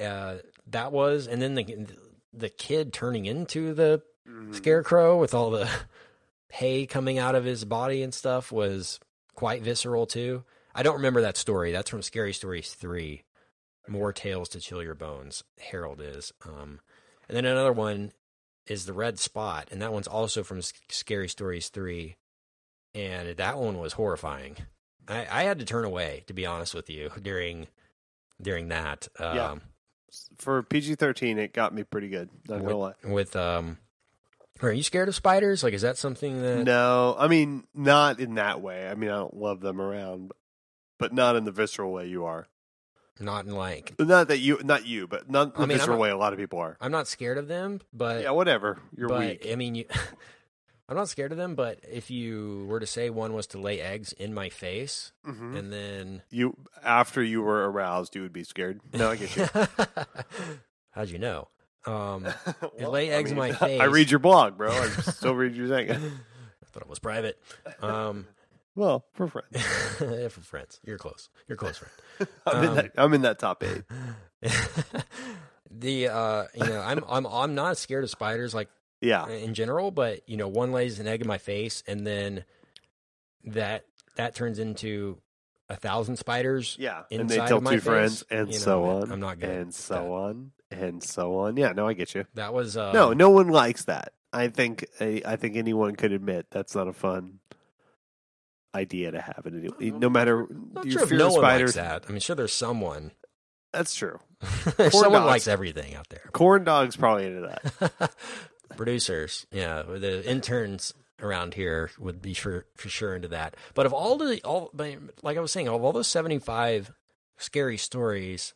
Speaker 4: Uh, that was, and then the the kid turning into the
Speaker 5: Mhm.
Speaker 4: scarecrow with all the [laughs] hay coming out of his body and stuff was quite visceral too. I don't remember that story. That's from Scary Stories three. More tales to chill your bones. Harold is. Um, and then another one is the red spot, and that one's also from Scary Stories three, and that one was horrifying. I, I had to turn away, to be honest with you, during during that. Um,
Speaker 5: Yeah. For PG thirteen, it got me pretty good. Not gonna lie.
Speaker 4: with, with um, are you scared of spiders? Like, is that something that?
Speaker 5: No, I mean not in that way. I mean I don't love them around, but, but not in the visceral way you are.
Speaker 4: Not in like.
Speaker 5: Not that you, not you, but not the
Speaker 4: I mean,
Speaker 5: visceral
Speaker 4: not-
Speaker 5: way a lot of people are.
Speaker 4: I'm not scared of them, but
Speaker 5: yeah, whatever. You're
Speaker 4: but
Speaker 5: weak.
Speaker 4: I mean, you. [laughs] I'm not scared of them, but if you were to say one was to lay eggs in my face,
Speaker 5: Mhm.
Speaker 4: and then
Speaker 5: You after you were aroused, you would be scared. No, I get you. [laughs]
Speaker 4: how'd you know? Um, [laughs]
Speaker 5: Well,
Speaker 4: lay
Speaker 5: I
Speaker 4: eggs in my [laughs] face.
Speaker 5: I read your blog, bro. I still read your thing.
Speaker 4: I thought it was private. Um,
Speaker 5: Well, for friends,
Speaker 4: yeah, for friends, you're close. You're close friend.
Speaker 5: I'm, in
Speaker 4: Um,
Speaker 5: that, I'm in that top eight.
Speaker 4: the uh you know i'm i'm i'm not scared of spiders like
Speaker 5: Yeah.
Speaker 4: in general, but you know, one lays an egg in my face, and then that that turns into a thousand spiders.
Speaker 5: Yeah. And they tell two
Speaker 4: face,
Speaker 5: friends and
Speaker 4: you know,
Speaker 5: so on.
Speaker 4: I'm not good
Speaker 5: And so
Speaker 4: that.
Speaker 5: on. And so on. Yeah, no, I get you.
Speaker 4: That was uh,
Speaker 5: no, no one likes that. I think I, I think anyone could admit that's not a fun idea to have. And no matter
Speaker 4: Not
Speaker 5: your
Speaker 4: sure
Speaker 5: fear
Speaker 4: no
Speaker 5: of
Speaker 4: one
Speaker 5: spiders,
Speaker 4: likes that. I mean, sure, there's someone.
Speaker 5: that's true. [laughs]
Speaker 4: someone
Speaker 5: dogs.
Speaker 4: likes everything out there.
Speaker 5: Corn dogs probably into that. [laughs]
Speaker 4: Producers, yeah, the interns around here would be for for sure into that. But of all the all, like I was saying, of all those seventy five scary stories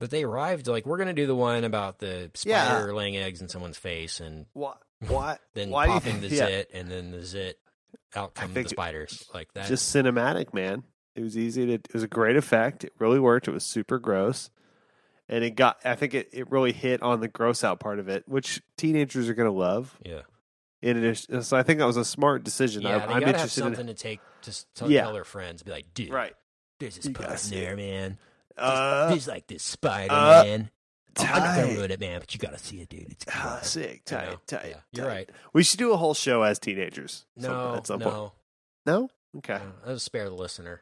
Speaker 4: that they arrived, like we're gonna do the one about the
Speaker 5: Yeah.
Speaker 4: spider laying eggs in someone's face and
Speaker 5: what [laughs] what
Speaker 4: then
Speaker 5: why
Speaker 4: popping
Speaker 5: think-
Speaker 4: the [laughs]
Speaker 5: yeah.
Speaker 4: zit and then the zit out come the spiders like that.
Speaker 5: Just cinematic, man. It was easy to. It was a great effect. It really worked. It was super gross, and it got. I think it, it really hit on the gross out part of it, which teenagers are going to love.
Speaker 4: yeah,
Speaker 5: In addition, so I think that was a smart decision.
Speaker 4: yeah.
Speaker 5: I,
Speaker 4: they
Speaker 5: I'm
Speaker 4: gotta have
Speaker 5: interested in.
Speaker 4: something to take to tell,
Speaker 5: Yeah.
Speaker 4: tell their friends, be like, dude,
Speaker 5: Right.
Speaker 4: there's this
Speaker 5: You gotta
Speaker 4: part
Speaker 5: see
Speaker 4: in there,
Speaker 5: it.
Speaker 4: man.
Speaker 5: Uh,
Speaker 4: There's like this spider,
Speaker 5: uh,
Speaker 4: man. Oh, I'm not gonna ruin it, man, but you gotta see it, dude. It's
Speaker 5: Ah,
Speaker 4: cool.
Speaker 5: sick.
Speaker 4: You
Speaker 5: Tight.
Speaker 4: know?
Speaker 5: Tight.
Speaker 4: Yeah, you're right.
Speaker 5: We should do a whole show as teenagers.
Speaker 4: No,
Speaker 5: some
Speaker 4: no,
Speaker 5: point. No. Okay.
Speaker 4: no. Let's spare the listener.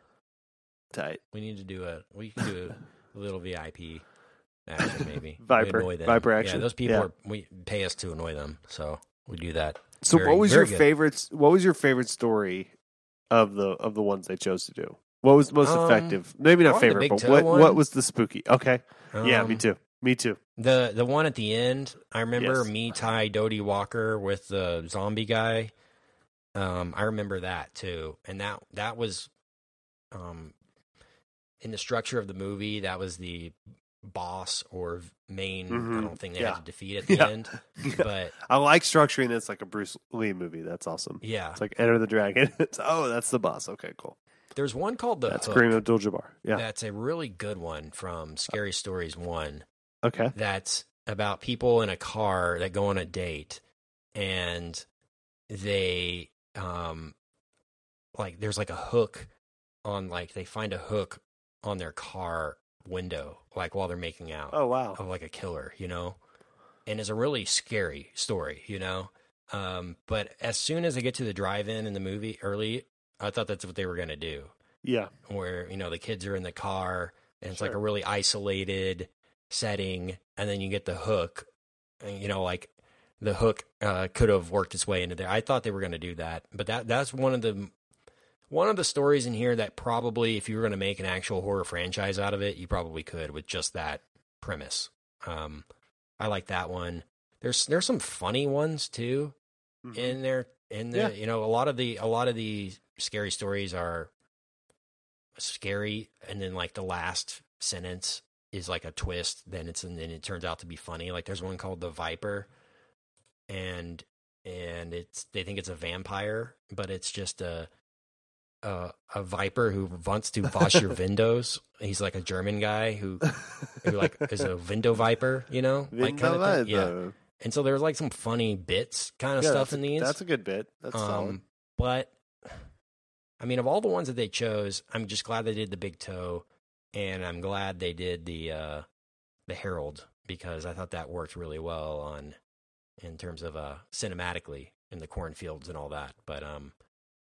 Speaker 5: Tight.
Speaker 4: We need to do a. We can do a [laughs] little VIP action, maybe.
Speaker 5: Viper-. Viper
Speaker 4: Yeah, those people
Speaker 5: Yeah.
Speaker 4: are, we pay us to annoy them, so we do that.
Speaker 5: So,
Speaker 4: Very-
Speaker 5: what was your
Speaker 4: good.
Speaker 5: favorite? What was your favorite story of the of the ones they chose to do? What was most
Speaker 4: Um,
Speaker 5: effective? Maybe not favorite, but what
Speaker 4: one.
Speaker 5: what was the spooky? Okay, yeah, me
Speaker 4: Um,
Speaker 5: too. Me too.
Speaker 4: The the one at the end, I remember
Speaker 5: Yes.
Speaker 4: me, tie Dodie Walker with the zombie guy. Um, I remember that too, and that that was, um, in the structure of the movie, that was the boss or main. I
Speaker 5: Mhm.
Speaker 4: don't think they
Speaker 5: Yeah.
Speaker 4: had to defeat at the
Speaker 5: Yeah.
Speaker 4: end, [laughs] but
Speaker 5: I like structuring this like a Bruce Lee movie. That's awesome.
Speaker 4: yeah,
Speaker 5: It's like Enter the Dragon. [laughs] It's, oh, that's the boss. Okay, cool.
Speaker 4: there's one called the
Speaker 5: That's
Speaker 4: Hook.
Speaker 5: Kareem Abdul-Jabbar. Yeah.
Speaker 4: That's a really good one from Scary Stories One.
Speaker 5: Okay.
Speaker 4: that's about people in a car that go on a date and they um like there's like a hook on like they find a hook on their car window like while they're making out
Speaker 5: Oh wow.
Speaker 4: of like a killer you know? And it's a really scary story you know? Um but as soon as they get to the drive-in in the movie early i thought that's what they were to do.
Speaker 5: Yeah.
Speaker 4: where you know the kids are in the car and it's like a really isolated setting and then you get the hook and, you know like the hook uh, could have worked its way into there. I thought they were going to do that but that that's one of the one of the stories in here that probably if you were going to make an actual horror franchise out of it you probably could with just that premise um i like that one there's there's some funny ones too
Speaker 5: Mhm.
Speaker 4: in there in the
Speaker 5: Yeah.
Speaker 4: you know a lot of the a lot of the scary stories are scary and then like the last sentence is like a twist then it's and then it turns out to be funny like there's one called the viper and and it's they think it's a vampire but it's just a a, a viper who wants to wash your [laughs] windows he's like a german guy who who like is a window viper you know like kind of thing. yeah and so there's like some funny bits kind of
Speaker 5: Yeah,
Speaker 4: stuff in
Speaker 5: a-
Speaker 4: these.
Speaker 5: That's a good bit. That's solid.
Speaker 4: um, but I mean, of all the ones that they chose, I'm just glad they did the Big Toe, and I'm glad they did the uh, the Harold because I thought that worked really well on in terms of uh, cinematically in the cornfields and all that. But um,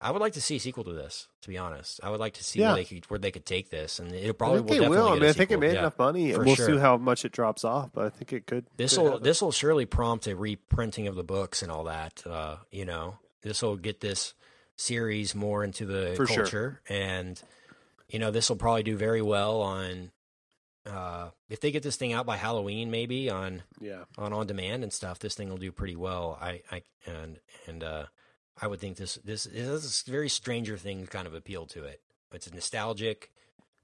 Speaker 4: I would like to see a sequel to this. To be honest, I would like to see
Speaker 5: Yeah.
Speaker 4: where they could where they could take this, and it
Speaker 5: I
Speaker 4: probably
Speaker 5: think
Speaker 4: will
Speaker 5: they will. I mean, I think it made
Speaker 4: Yeah.
Speaker 5: enough money, and we'll
Speaker 4: sure.
Speaker 5: see how much it drops off. But I think it could.
Speaker 4: This will this will surely prompt a reprinting of the books and all that. Uh, you know, this will get this series more into the
Speaker 5: For sure.
Speaker 4: culture, and you know, this will probably do very well on. Uh, if they get this thing out by Halloween, maybe on
Speaker 5: yeah.
Speaker 4: on on demand and stuff, this thing will do pretty well. I, I and and uh, I would think this this is very Stranger Things kind of appeal to it. It's nostalgic,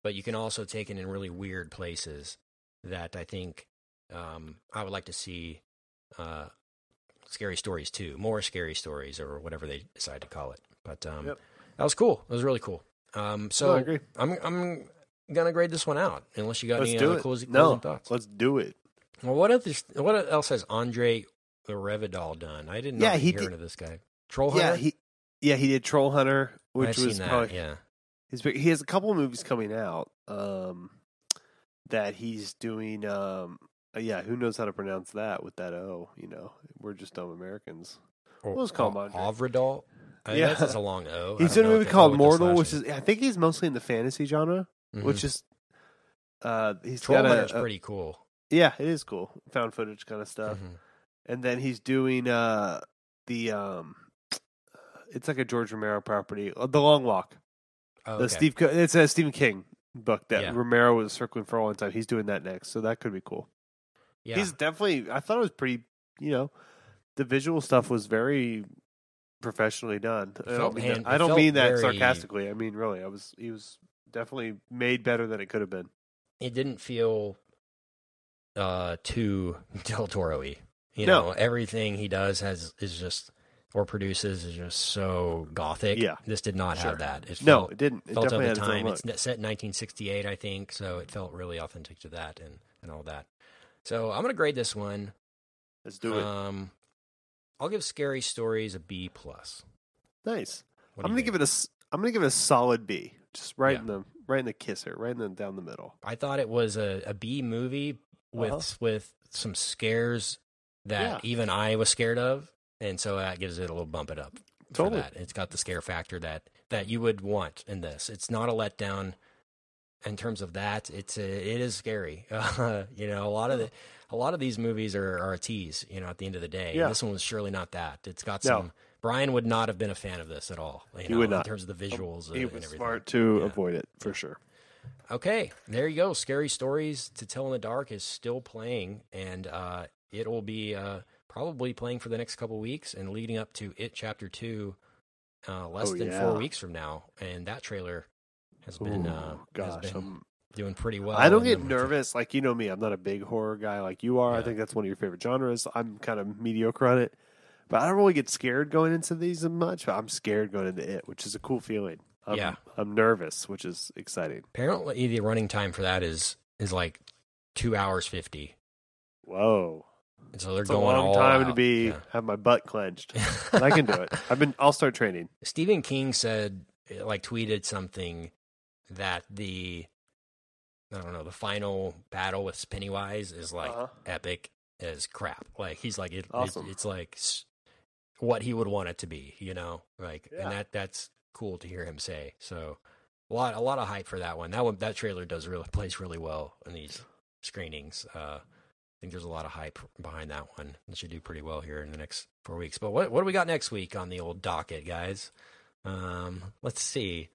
Speaker 4: but you can also take it in really weird places that I think um, I would like to see. Uh, scary stories too, more scary stories or whatever they decide to call it. But um,
Speaker 5: Yep.
Speaker 4: that was cool. It was really cool. Um, so
Speaker 5: No, I agree.
Speaker 4: I'm I'm gonna grade this one out unless you got
Speaker 5: Let's
Speaker 4: any other closing,
Speaker 5: no,
Speaker 4: closing thoughts.
Speaker 5: let's do it.
Speaker 4: Well, what else? What else has Andre Revidal done? I didn't.
Speaker 5: Yeah, he
Speaker 4: hear
Speaker 5: did-
Speaker 4: of this guy. Troll Hunter.
Speaker 5: Yeah, he yeah he did Troll Hunter, which
Speaker 4: I've
Speaker 5: was
Speaker 4: seen that.
Speaker 5: probably
Speaker 4: yeah.
Speaker 5: his. He has a couple of movies coming out um, that he's doing. Um, Uh, yeah, who knows how to pronounce that with that O? You know, we're just dumb Americans.
Speaker 4: Or,
Speaker 5: We'll just call him Andre.
Speaker 4: Avradol. I
Speaker 5: Yeah.
Speaker 4: guess it's a long O.
Speaker 5: He's in a movie called
Speaker 4: go with the
Speaker 5: Mortal, which is I think he's mostly in the fantasy genre,
Speaker 4: Mhm.
Speaker 5: which is uh he's
Speaker 4: Troll
Speaker 5: got
Speaker 4: Hunter's
Speaker 5: a,
Speaker 4: pretty cool.
Speaker 5: yeah, it is cool found footage kind of stuff.
Speaker 4: Mhm.
Speaker 5: And then he's doing uh the um it's like a George Romero property, uh, The Long Walk.
Speaker 4: Oh,
Speaker 5: The
Speaker 4: okay.
Speaker 5: Steve it's a Stephen King book that
Speaker 4: Yeah.
Speaker 5: Romero was circling for a long time. He's doing that next, so that could be cool.
Speaker 4: yeah.
Speaker 5: He's definitely. I thought it was pretty. You know, the visual stuff was very professionally done. I don't mean
Speaker 4: hand-
Speaker 5: that, I don't mean that
Speaker 4: very-
Speaker 5: sarcastically. I mean really. I was. He was definitely made better than it could have been.
Speaker 4: it didn't feel uh too [laughs] Del Toro-y. You
Speaker 5: No.
Speaker 4: know, everything he does has is just or produces is just so gothic.
Speaker 5: Yeah.
Speaker 4: This did not
Speaker 5: Sure.
Speaker 4: have that. It
Speaker 5: No, it didn't. It
Speaker 4: felt of the
Speaker 5: its
Speaker 4: time. It's set in 1968, I think, so it felt really authentic to that and and all that. So I'm gonna grade this one.
Speaker 5: Let's do it.
Speaker 4: Um, I'll give Scary Stories a B plus.
Speaker 5: nice.
Speaker 4: What
Speaker 5: I'm gonna give it a. I'm gonna give it a solid B. Just right
Speaker 4: Yeah.
Speaker 5: in the right in the kisser, right in the down the middle.
Speaker 4: I thought it was a, a B movie with
Speaker 5: Uh-huh.
Speaker 4: with some scares that
Speaker 5: Yeah.
Speaker 4: even I was scared of, and so that gives it a little bump it up
Speaker 5: Totally.
Speaker 4: that. It's got the scare factor that that you would want in this. It's not a letdown in terms of that. It's a, it is scary. Uh, [laughs] you know, a lot of the a lot of these movies are, are a tease. You know, at the end of the day,
Speaker 5: Yeah.
Speaker 4: this one was surely not that. It's got
Speaker 5: No.
Speaker 4: some. Brian would not have been a fan of this at all. You
Speaker 5: He
Speaker 4: know,
Speaker 5: would
Speaker 4: in terms of the visuals
Speaker 5: He
Speaker 4: and
Speaker 5: was
Speaker 4: everything.
Speaker 5: smart to
Speaker 4: Yeah.
Speaker 5: avoid it for sure.
Speaker 4: Okay, there you go. Scary Stories to Tell in the Dark is still playing, and uh, it will be uh, probably playing for the next couple weeks and leading up to It Chapter 2 uh, less
Speaker 5: Oh,
Speaker 4: than
Speaker 5: yeah.
Speaker 4: four weeks from now. And that trailer has been, uh,
Speaker 5: gosh,
Speaker 4: has been
Speaker 5: I'm-
Speaker 4: doing pretty well.
Speaker 5: I don't get nervous. Like you know me, I'm not a big horror guy like you are. I think that's one of your favorite genres. I'm kind of mediocre on it, but I don't really get scared going into these as much. But I'm scared going into it, which is a cool feeling. I'm,
Speaker 4: Yeah.
Speaker 5: I'm nervous, which is exciting.
Speaker 4: Apparently, the running time for that is is like two hours 50.
Speaker 5: Whoa,
Speaker 4: And so they're
Speaker 5: it's a long time to be
Speaker 4: Yeah.
Speaker 5: have my butt clenched. I can do it. I've been. I'll start training. [laughs]
Speaker 4: Stephen King said, like, tweeted something that the, I don't know, the final battle with Pennywise is like
Speaker 5: Uh-huh.
Speaker 4: epic as crap. Like he's like it,
Speaker 5: Awesome.
Speaker 4: it's, it's like what he would want it to be, you know. Like,
Speaker 5: Yeah.
Speaker 4: and that that's cool to hear him say. So a lot a lot of hype for that one. That one that trailer does really [laughs] plays really well in these screenings. Uh, think there's a lot of hype behind that one. It should do pretty well here in the next four weeks. But what what do we got next week on the old docket, guys? Um, let's see.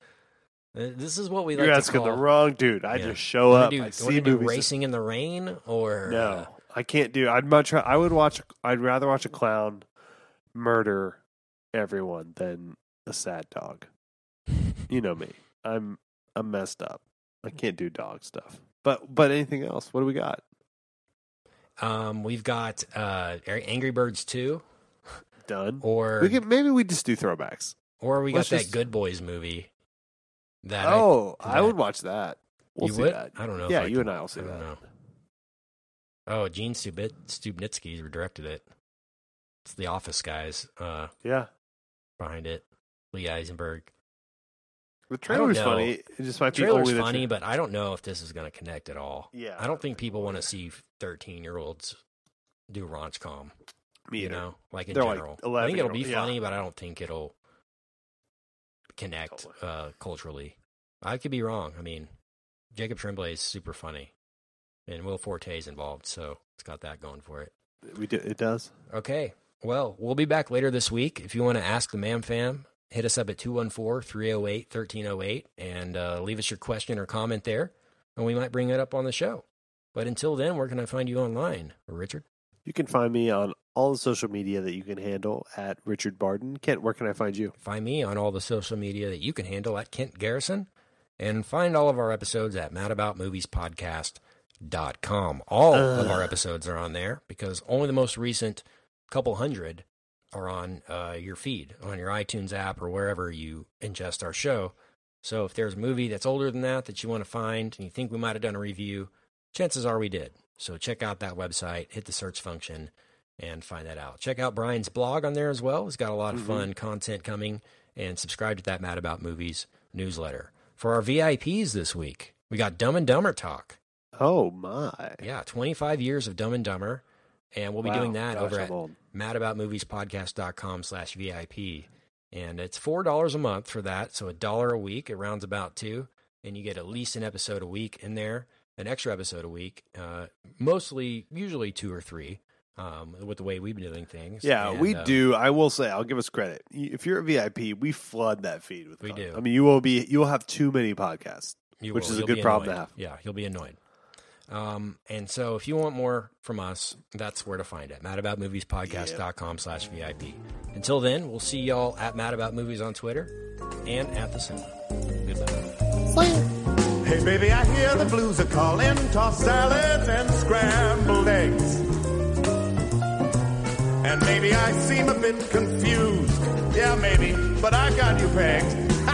Speaker 4: Uh, This is what we
Speaker 5: You're
Speaker 4: like to
Speaker 5: asking
Speaker 4: call.
Speaker 5: the wrong dude. I
Speaker 4: Yeah.
Speaker 5: just show up.
Speaker 4: do,
Speaker 5: I see
Speaker 4: do
Speaker 5: movies.
Speaker 4: racing in the rain or
Speaker 5: No,
Speaker 4: uh,
Speaker 5: I can't do. I'd much. I would watch. I'd rather watch a clown murder everyone than a sad dog. You know me. I'm. I'm messed up. I can't do dog stuff. But but anything else? What do we got?
Speaker 4: Um, we've got uh, Angry Birds two,
Speaker 5: Done.
Speaker 4: or
Speaker 5: we can maybe we just do throwbacks.
Speaker 4: or we got
Speaker 5: let's
Speaker 4: that
Speaker 5: just-
Speaker 4: Good Boys movie. That
Speaker 5: oh, I,
Speaker 4: that-
Speaker 5: would watch that. We'll
Speaker 4: you
Speaker 5: see
Speaker 4: would?
Speaker 5: that.
Speaker 4: I don't know.
Speaker 5: Yeah,
Speaker 4: I
Speaker 5: you
Speaker 4: could-
Speaker 5: and I will see
Speaker 4: I
Speaker 5: that.
Speaker 4: know. Oh, Gene Stubit, Stupnitsky directed it. It's the Office guys uh,
Speaker 5: Yeah,
Speaker 4: behind it. Lee Eisenberg.
Speaker 5: The
Speaker 4: I don't
Speaker 5: trailer was funny. It just might be
Speaker 4: Trailer's
Speaker 5: only the tra-
Speaker 4: funny, but I don't know if this is going to connect at all.
Speaker 5: Yeah,
Speaker 4: I don't think people want to see thirteen-year-olds do raunchcom.
Speaker 5: Me
Speaker 4: you
Speaker 5: either.
Speaker 4: know, like in
Speaker 5: They're like
Speaker 4: general. I think it'll be
Speaker 5: 11-year-old, yeah.
Speaker 4: funny, but I don't think it'll connect
Speaker 5: Totally.
Speaker 4: uh, culturally. I could be wrong. I mean, Jacob Tremblay is super funny, and Will Forte is involved, so it's got that going for it.
Speaker 5: We do. It does.
Speaker 4: Okay. Well, we'll be back later this week. If you want to ask the Mam Fam, hit us up at 214 308 1308 and uh, leave us your question or comment there, and we might bring it up on the show. But until then, where can I find you online, Richard?
Speaker 5: You can find me on all the social media that you can handle at Richard Barden. Kent, where can I find you?
Speaker 4: Find me on all the social media that you can handle at Kent Garrison, and find all of our episodes at madaboutmoviespodcast.com. All of our episodes are on there because only the most recent couple hundred are on uh, your feed, on your iTunes app or wherever you ingest our show. So if there's a movie that's older than that that you want to find and you think we might have done a review, chances are we did. So check out that website, hit the search function, and find that out. Check out Brian's blog on there as well. He's got a lot of fun content coming, and subscribe to that Mad About Movies newsletter. For our VIPs this week, we got Dumb and Dumber Talk.
Speaker 5: Oh my!
Speaker 4: Yeah, 25 years of Dumb and Dumber. And we'll be
Speaker 5: Wow.
Speaker 4: doing that
Speaker 5: Gosh,
Speaker 4: over at
Speaker 5: old.
Speaker 4: madaboutmoviespodcast.com slash VIP. And it's $4 a month for that. So a dollar a week. It rounds about two. And you get at least an episode a week in there, an extra episode a week. Uh, mostly, usually two or three um, with the way we've been doing things.
Speaker 5: Yeah,
Speaker 4: And,
Speaker 5: we
Speaker 4: uh,
Speaker 5: do. I will say, I'll give us credit. If you're a VIP, we flood that feed with.
Speaker 4: We
Speaker 5: content.
Speaker 4: do.
Speaker 5: I mean, you will be. You will have too many podcasts.
Speaker 4: You
Speaker 5: which
Speaker 4: will.
Speaker 5: is a
Speaker 4: You'll
Speaker 5: good problem to have.
Speaker 4: Yeah, you'll be annoyed. Um, and so if you want more from us, that's where to find it. MadAboutMoviesPodcast.com slash VIP. Until then, we'll see y'all at Mad About Movies on Twitter and at the cinema. Goodbye.
Speaker 1: Hey, baby, I hear the blues are calling. Tossed salads and scrambled eggs. And maybe I seem a bit confused. Yeah, maybe, but I got you pegged. [laughs]